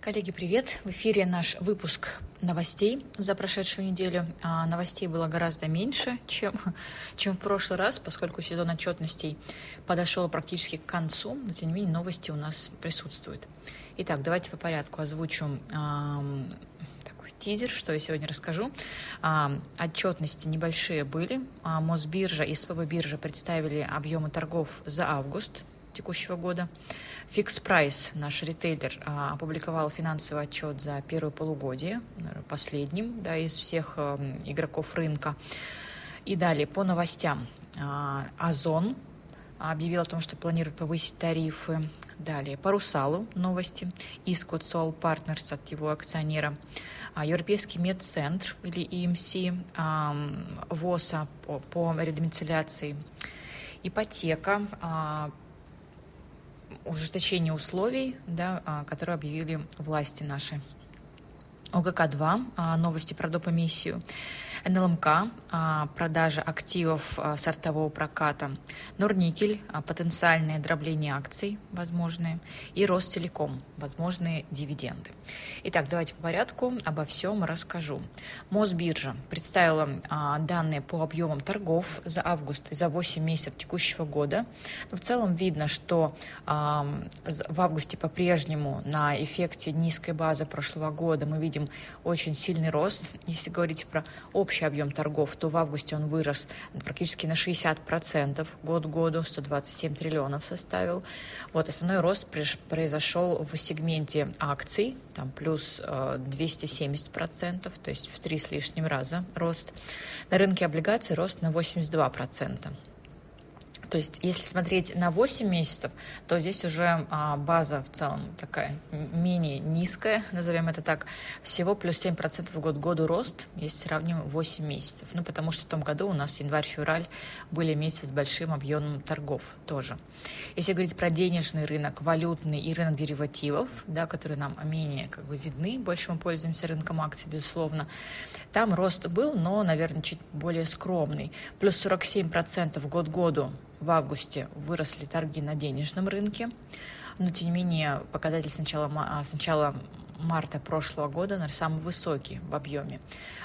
Коллеги, привет! В эфире наш выпуск новостей за прошедшую неделю. А новостей было гораздо меньше, чем, чем в прошлый раз, поскольку сезон отчетностей подошел практически к концу, но тем не менее новости у нас присутствуют. Итак, давайте по порядку озвучу эм, такой тизер, что я сегодня расскажу. А, отчетности небольшие были. А, Мосбиржа и СПБ биржа представили объемы торгов за август текущего года. Fix Price, наш ритейлер, а, опубликовал финансовый отчет за первое полугодие, последним да, из всех эм, игроков рынка. И далее по новостям. А, Озон объявил о том, что планирует повысить тарифы. Далее по Русалу новости. Искут Сол Partners от его акционера. А, Европейский медцентр или EMC, ВОСа по, по редомицеляции. Ипотека, ужесточение условий, да, а, которые объявили власти наши. ОГК-2, а, новости про допомиссию. НЛМК, а, продажа активов а, сортового проката, Норникель, а, потенциальное дробление акций возможные, и Ростелеком, возможные дивиденды. Итак, давайте по порядку обо всем расскажу. Мосбиржа представила данные по объемам торгов за август и за 8 месяцев текущего года. Но в целом видно, что в августе по-прежнему на эффекте низкой базы прошлого года мы видим очень сильный рост. Если говорить про общий объем торгов, то в августе он вырос практически на 60%, год к году 127 триллионов составил. Вот основной рост произошел в сегменте акций, там плюс 270%, э, то есть в три с лишним раза рост. На рынке облигаций рост на 82%. То есть, если смотреть на 8 месяцев, то здесь уже а, база в целом такая менее низкая, назовем это так. Всего плюс 7% в год году рост, если сравниваем 8 месяцев. Ну, потому что в том году у нас январь-февраль были месяцы с большим объемом торгов тоже. Если говорить про денежный рынок, валютный и рынок деривативов, да, которые нам менее как бы видны, больше мы пользуемся рынком акций, безусловно, там рост был, но, наверное, чуть более скромный. Плюс 47% год году в августе выросли торги на денежном рынке, но тем не менее показатель с начала, а, марта прошлого года наверное, самый высокий в объеме.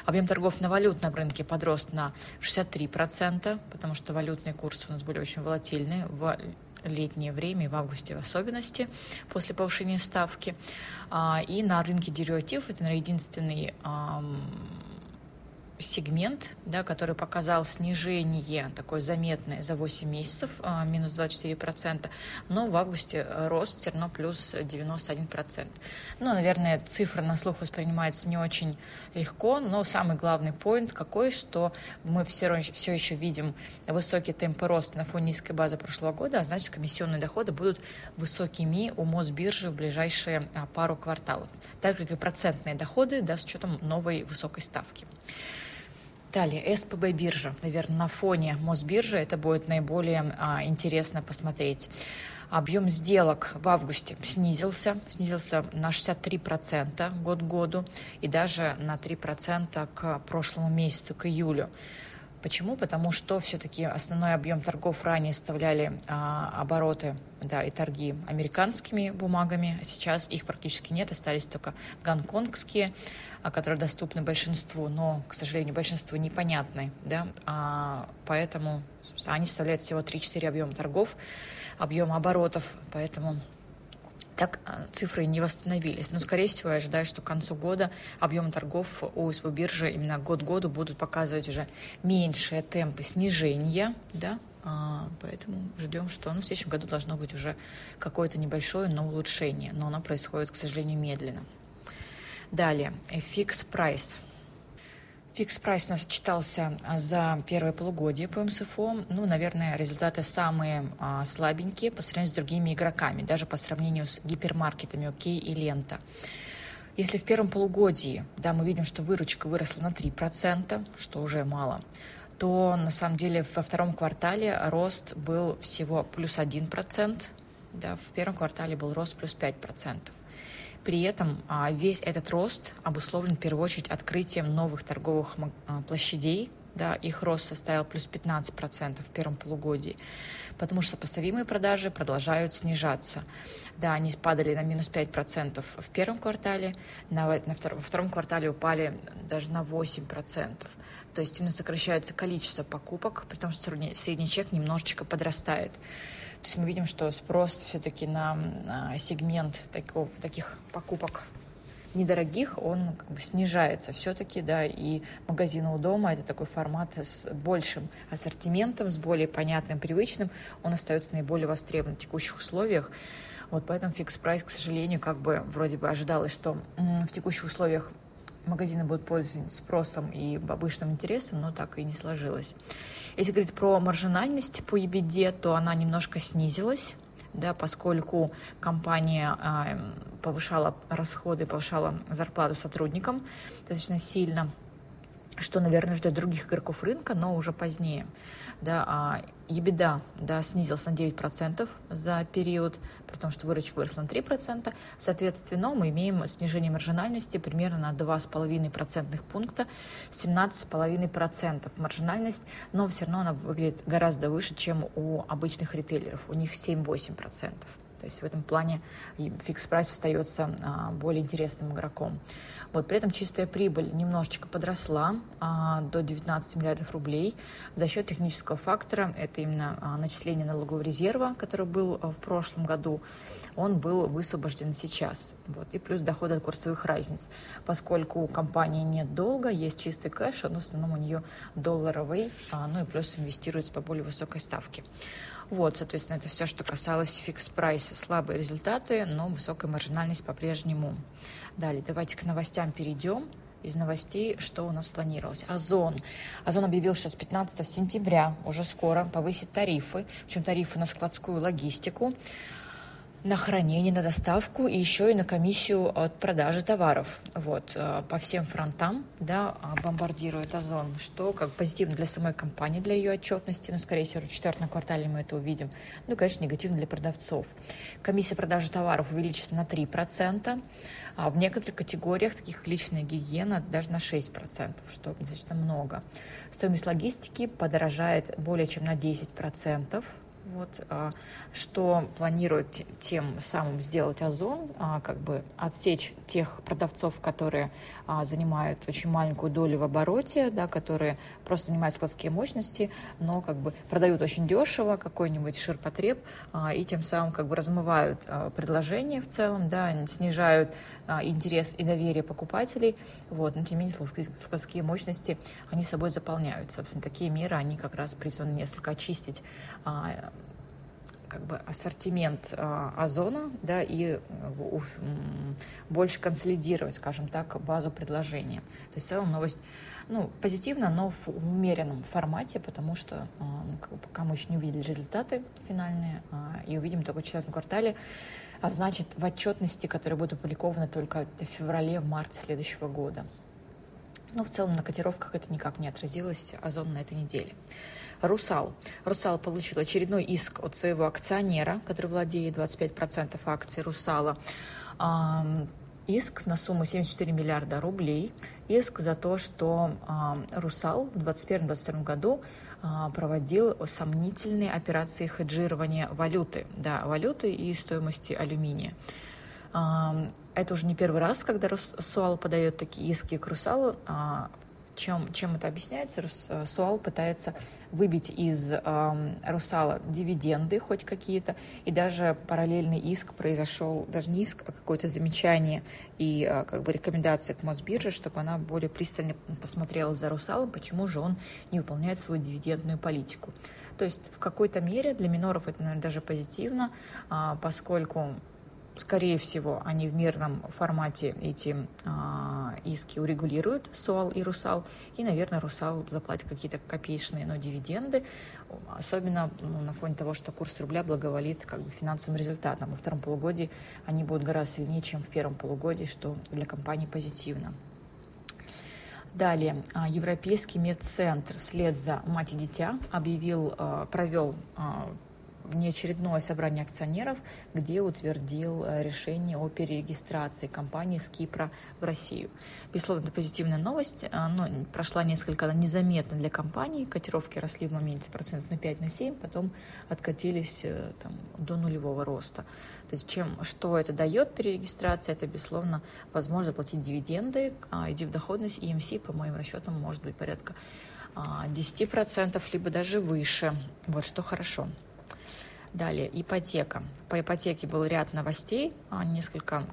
Объем торгов на валютном рынке подрос на 63%, потому что валютные курсы у нас были очень волатильные в летнее время, в августе в особенности, после повышения ставки. А, и на рынке деривативов это единственный сегмент, да, который показал снижение такое заметное за 8 месяцев, а, минус 24%, но в августе э, рост все равно плюс 91%. Ну, наверное, цифра на слух воспринимается не очень легко, но самый главный поинт какой, что мы все, все еще видим высокие темпы роста на фоне низкой базы прошлого года, а значит, комиссионные доходы будут высокими у Мосбиржи в ближайшие а, пару кварталов, так как и процентные доходы, да, с учетом новой высокой ставки. Далее, СПБ биржа. Наверное, на фоне Мосбиржи это будет наиболее а, интересно посмотреть. Объем сделок в августе снизился, снизился на 63% год к году и даже на 3% к прошлому месяцу, к июлю. Почему? Потому что все-таки основной объем торгов ранее составляли а, обороты да, и торги американскими бумагами, а сейчас их практически нет, остались только гонконгские, а, которые доступны большинству, но, к сожалению, большинству непонятны, да, а, поэтому они составляют всего 3-4 объема торгов, объема оборотов, поэтому так а, цифры не восстановились. Но, скорее всего, я ожидаю, что к концу года объем торгов у СБ биржи именно год к году будут показывать уже меньшие темпы снижения, да, а, поэтому ждем, что ну, в следующем году должно быть уже какое-то небольшое, но улучшение, но оно происходит, к сожалению, медленно. Далее, FX Price – Фикс прайс у нас читался а, за первое полугодие по МСФО. Ну, наверное, результаты самые а, слабенькие по сравнению с другими игроками, даже по сравнению с гипермаркетами ОК и Лента. Если в первом полугодии, да, мы видим, что выручка выросла на 3%, что уже мало, то на самом деле во втором квартале рост был всего плюс 1%, да, в первом квартале был рост плюс 5%. При этом а, весь этот рост обусловлен в первую очередь открытием новых торговых а, площадей да, их рост составил плюс 15% в первом полугодии, потому что сопоставимые продажи продолжают снижаться. Да, они падали на минус 5% в первом квартале, на, на втор, во втором квартале упали даже на 8%. То есть именно сокращается количество покупок, при том, что средний чек немножечко подрастает. То есть мы видим, что спрос все-таки на, на сегмент такого, таких покупок недорогих, он как бы снижается все-таки, да, и магазин у дома это такой формат с большим ассортиментом, с более понятным, привычным, он остается наиболее востребован в текущих условиях. Вот поэтому фикс прайс, к сожалению, как бы вроде бы ожидалось, что в текущих условиях магазины будут пользоваться спросом и обычным интересом, но так и не сложилось. Если говорить про маржинальность по EBITDA, то она немножко снизилась да, поскольку компания э, повышала расходы, повышала зарплату сотрудникам достаточно сильно, что, наверное, ждет других игроков рынка, но уже позднее. Да, а EBITDA да, снизился на 9% за период, при том, что выручка выросла на 3%. Соответственно, мы имеем снижение маржинальности примерно на 2,5 процентных пункта, 17,5% маржинальность, но все равно она выглядит гораздо выше, чем у обычных ритейлеров. У них 7-8%. То есть в этом плане фикс прайс остается а, более интересным игроком. Вот, при этом чистая прибыль немножечко подросла а, до 19 миллиардов рублей за счет технического фактора. Это именно а, начисление налогового резерва, который был в прошлом году. Он был высвобожден сейчас. Вот, и плюс доходы от курсовых разниц. Поскольку у компании нет долга, есть чистый кэш, но в основном у нее долларовый, ну и плюс инвестируется по более высокой ставке. Вот, соответственно, это все, что касалось фикс-прайса. Слабые результаты, но высокая маржинальность по-прежнему. Далее, давайте к новостям перейдем из новостей, что у нас планировалось. Озон. Озон объявил, что с 15 сентября уже скоро повысит тарифы, причем тарифы на складскую логистику на хранение, на доставку и еще и на комиссию от продажи товаров. Вот, э, по всем фронтам, да, а, бомбардирует Озон, что как позитивно для самой компании, для ее отчетности, но, скорее всего, в четвертом квартале мы это увидим, ну конечно, негативно для продавцов. Комиссия продажи товаров увеличится на 3%, а в некоторых категориях, таких как личная гигиена, даже на 6%, что достаточно много. Стоимость логистики подорожает более чем на 10%, вот, а, что планирует тем самым сделать Озон, а, как бы отсечь тех продавцов, которые а, занимают очень маленькую долю в обороте, да, которые просто занимают складские мощности, но как бы продают очень дешево какой-нибудь ширпотреб и тем самым как бы размывают предложение в целом, да, снижают интерес и доверие покупателей, вот, но тем не менее складские мощности они собой заполняют. Собственно, такие меры, они как раз призваны несколько очистить как бы ассортимент э, озона, да, и э, больше консолидировать, скажем так, базу предложения. То есть в целом новость ну, позитивно, но в, в умеренном формате, потому что э, ну, пока мы еще не увидели результаты финальные э, и увидим только в четвертом квартале, а значит в отчетности, которая будет опубликована только в феврале, в марте следующего года. Но в целом на котировках это никак не отразилось, озон на этой неделе. Русал. Русал получил очередной иск от своего акционера, который владеет 25% акций Русала. Иск на сумму 74 миллиарда рублей. Иск за то, что Русал в 2021-2022 году а, проводил сомнительные операции хеджирования валюты, да, валюты и стоимости алюминия. Это уже не первый раз, когда Русал подает такие иски к Русалу. Чем, чем это объясняется? Э, Суал пытается выбить из э, Русала дивиденды хоть какие-то, и даже параллельный иск произошел, даже не иск, а какое-то замечание и э, как бы рекомендация к Мосбирже, чтобы она более пристально посмотрела за Русалом, почему же он не выполняет свою дивидендную политику. То есть в какой-то мере для миноров это, наверное, даже позитивно, э, поскольку скорее всего, они в мирном формате эти а, иски урегулируют, СОАЛ и РУСАЛ, и, наверное, РУСАЛ заплатит какие-то копеечные, но дивиденды, особенно ну, на фоне того, что курс рубля благоволит как бы финансовым результатам. Во втором полугодии они будут гораздо сильнее, чем в первом полугодии, что для компании позитивно. Далее, а, Европейский медцентр вслед за «Мать и дитя» объявил, а, провел а, неочередное собрание акционеров, где утвердил э, решение о перерегистрации компании с Кипра в Россию. Безусловно, это позитивная новость, но прошла несколько незаметно для компании. Котировки росли в моменте процентов на 5 на 7, потом откатились э, там, до нулевого роста. То есть чем, что это дает перерегистрация, это, безусловно, возможность платить дивиденды, а, и доходность EMC, по моим расчетам, может быть порядка 10%, а, либо даже выше. Вот что хорошо. Далее, ипотека. По ипотеке был ряд новостей, а, несколько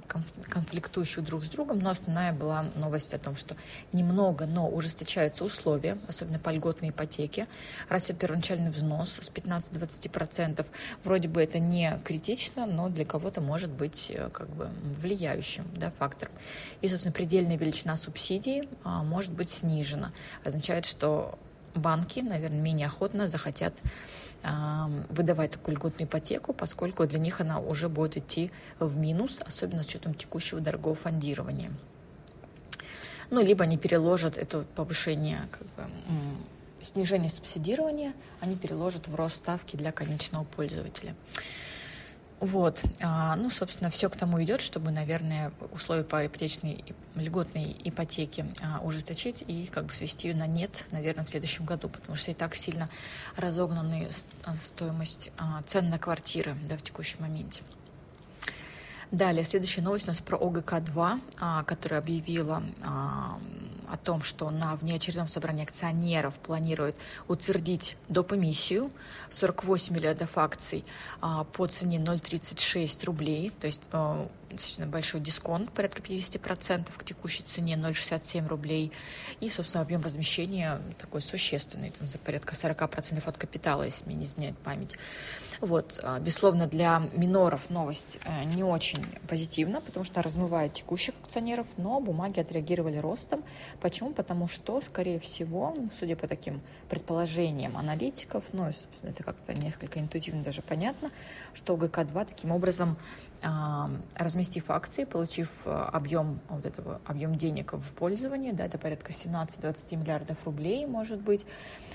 конфликтующих друг с другом, но основная была новость о том, что немного, но ужесточаются условия, особенно по льготной ипотеке. Растет первоначальный взнос с 15-20%. Вроде бы это не критично, но для кого-то может быть э, как бы влияющим да, фактором. И, собственно, предельная величина субсидий а, может быть снижена. Означает, что банки, наверное, менее охотно захотят выдавать такую льготную ипотеку, поскольку для них она уже будет идти в минус, особенно с учетом текущего дорогого фондирования. Ну, либо они переложат это повышение, как бы, снижение субсидирования, они переложат в рост ставки для конечного пользователя. Вот, а, ну, собственно, все к тому идет, чтобы, наверное, условия по ипотечной льготной ипотеке а, ужесточить и как бы свести ее на нет, наверное, в следующем году, потому что и так сильно разогнаны а, стоимость цен на квартиры да, в текущем моменте. Далее, следующая новость у нас про ОГК-2, которая объявила о том, что на внеочередном собрании акционеров планирует утвердить доп. эмиссию 48 миллиардов акций а, по цене 0,36 рублей, то есть а, достаточно большой дисконт, порядка 50% к текущей цене 0,67 рублей. И, собственно, объем размещения такой существенный, там, за порядка 40% от капитала, если мне не изменяет память. Вот, а, безусловно, для миноров новость э, не очень позитивна, потому что размывает текущих акционеров, но бумаги отреагировали ростом. Почему? Потому что, скорее всего, судя по таким предположениям аналитиков, ну, это как-то несколько интуитивно даже понятно, что ОГК-2 таким образом разместив акции, получив э, объем вот этого объем денег в пользовании, да, это порядка 17-20 миллиардов рублей, может быть,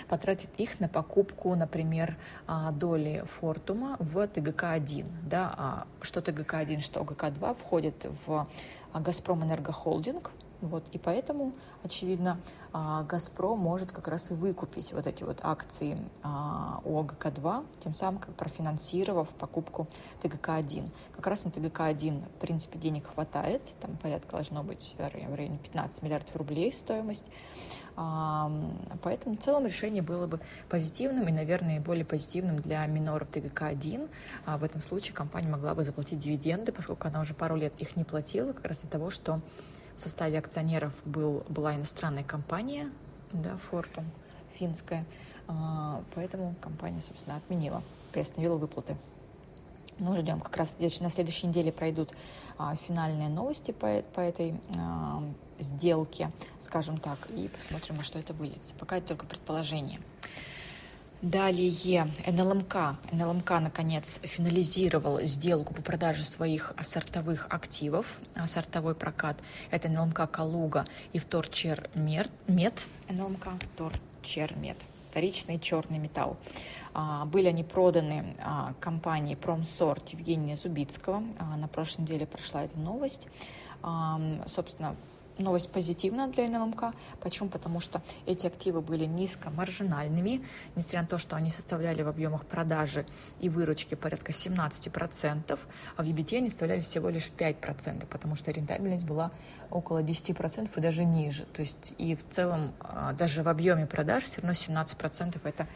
потратит их на покупку, например, а, доли Фортума в ТГК-1, да, а что ТГК-1, что ОГК-2 входит в Газпром Энергохолдинг, вот, и поэтому, очевидно, а, «Газпром» может как раз и выкупить вот эти вот акции а, ОГК-2, тем самым профинансировав покупку ТГК-1. Как раз на ТГК-1, в принципе, денег хватает, там порядка должно быть в районе 15 миллиардов рублей стоимость. А, поэтому в целом решение было бы позитивным и, наверное, более позитивным для миноров ТГК-1. В этом случае компания могла бы заплатить дивиденды, поскольку она уже пару лет их не платила, как раз из-за того, что в составе акционеров был, была иностранная компания, да, Фортум, финская, а, поэтому компания, собственно, отменила, приостановила выплаты. Ну, ждем, как раз на следующей неделе пройдут а, финальные новости по, по этой а, сделке, скажем так, и посмотрим, во что это выльется. Пока это только предположение. Далее НЛМК. НЛМК, наконец, финализировал сделку по продаже своих сортовых активов, а, сортовой прокат. Это НЛМК «Калуга» и «Вторчермет». НЛМК «Вторчермет». Вторичный черный металл. А, были они проданы а, компании «Промсорт» Евгения Зубицкого. На прошлой неделе прошла эта новость. Собственно, новость позитивна для НЛМК. Почему? Потому что эти активы были низкомаржинальными, несмотря на то, что они составляли в объемах продажи и выручки порядка 17%, а в EBT они составляли всего лишь 5%, потому что рентабельность была около 10% и даже ниже. То есть и в целом а, даже в объеме продаж все равно 17% это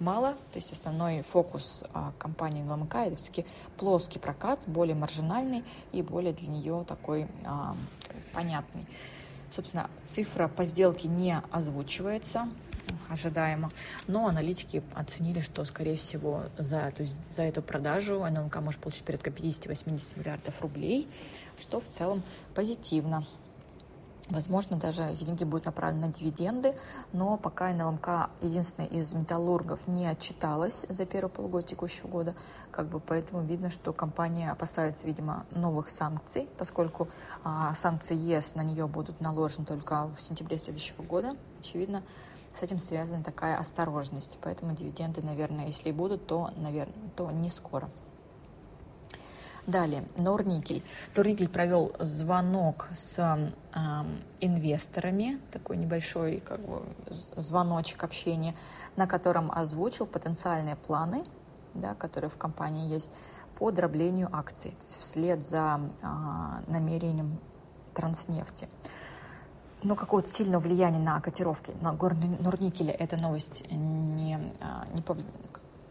мало. То есть основной фокус а, компании НЛМК это все-таки плоский прокат, более маржинальный и более для нее такой а, понятный. Собственно, цифра по сделке не озвучивается ожидаемо, но аналитики оценили, что, скорее всего, за, то есть за эту продажу НЛК может получить порядка 50-80 миллиардов рублей, что в целом позитивно. Возможно, даже деньги будут направлены на дивиденды, но пока НЛМК единственная из металлургов не отчиталась за первое полугодие текущего года, как бы поэтому видно, что компания опасается, видимо, новых санкций, поскольку а, санкции ЕС на нее будут наложены только в сентябре следующего года. Очевидно, с этим связана такая осторожность. Поэтому дивиденды, наверное, если и будут, то, наверное, то не скоро. Далее, Норникель. Норникель провел звонок с э, инвесторами, такой небольшой как бы, звоночек общения, на котором озвучил потенциальные планы, да, которые в компании есть, по дроблению акций, то есть вслед за э, намерением транснефти. Но какого-то сильного влияния на котировки на Норникеле эта новость не, не,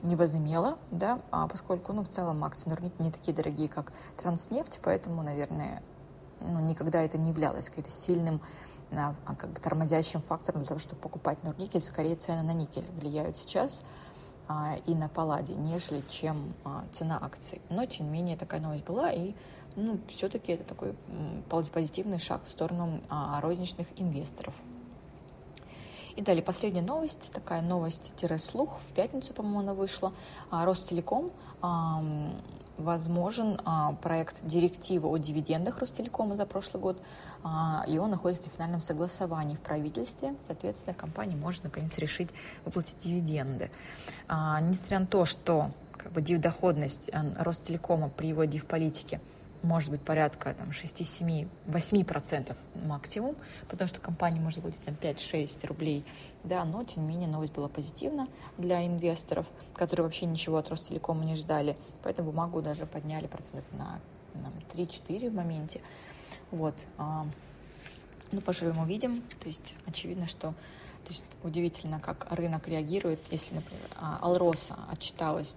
не возымела, да, а поскольку, ну, в целом акции Норник не такие дорогие, как Транснефть, поэтому, наверное, ну, никогда это не являлось каким-то сильным а, как бы тормозящим фактором для того, чтобы покупать Норникель. Скорее, цены на никель влияют сейчас а, и на палладе, нежели чем а, цена акций. Но, тем не менее, такая новость была, и ну, все-таки это такой позитивный шаг в сторону а, розничных инвесторов. И далее последняя новость, такая новость-слух, в пятницу, по-моему, она вышла. А, Ростелеком возможен а, проект директивы о дивидендах Ростелекома за прошлый год, а, и он находится в финальном согласовании в правительстве. Соответственно, компания может наконец решить выплатить дивиденды. Несмотря на то, что как бы, доходность Ростелекома при его див-политике – может быть порядка там, 6, 7, 8 процентов максимум, потому что компания может платить там, 5-6 рублей, да, но тем не менее новость была позитивна для инвесторов, которые вообще ничего от Ростелекома не ждали, поэтому бумагу даже подняли процентов на, на 3-4 в моменте. Вот. А, ну, поживем увидим. То есть очевидно, что то есть удивительно, как рынок реагирует, если, например, а, Алроса отчиталась,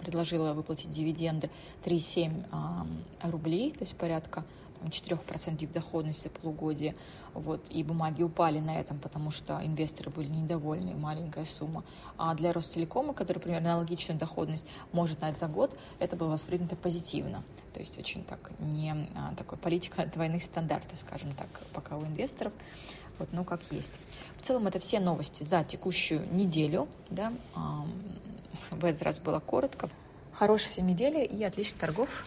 предложила выплатить дивиденды 3,7 рублей, то есть порядка там, 4% доходности за полугодие, вот, и бумаги упали на этом, потому что инвесторы были недовольны, маленькая сумма. А для Ростелекома, который примерно аналогичную доходность может дать за год, это было воспринято позитивно. То есть очень так не а, такой политика двойных стандартов, скажем так, пока у инвесторов. Вот, ну, как есть. В целом, это все новости за текущую неделю. Да? В этот раз было коротко. Хорошей всем недели и отличных торгов.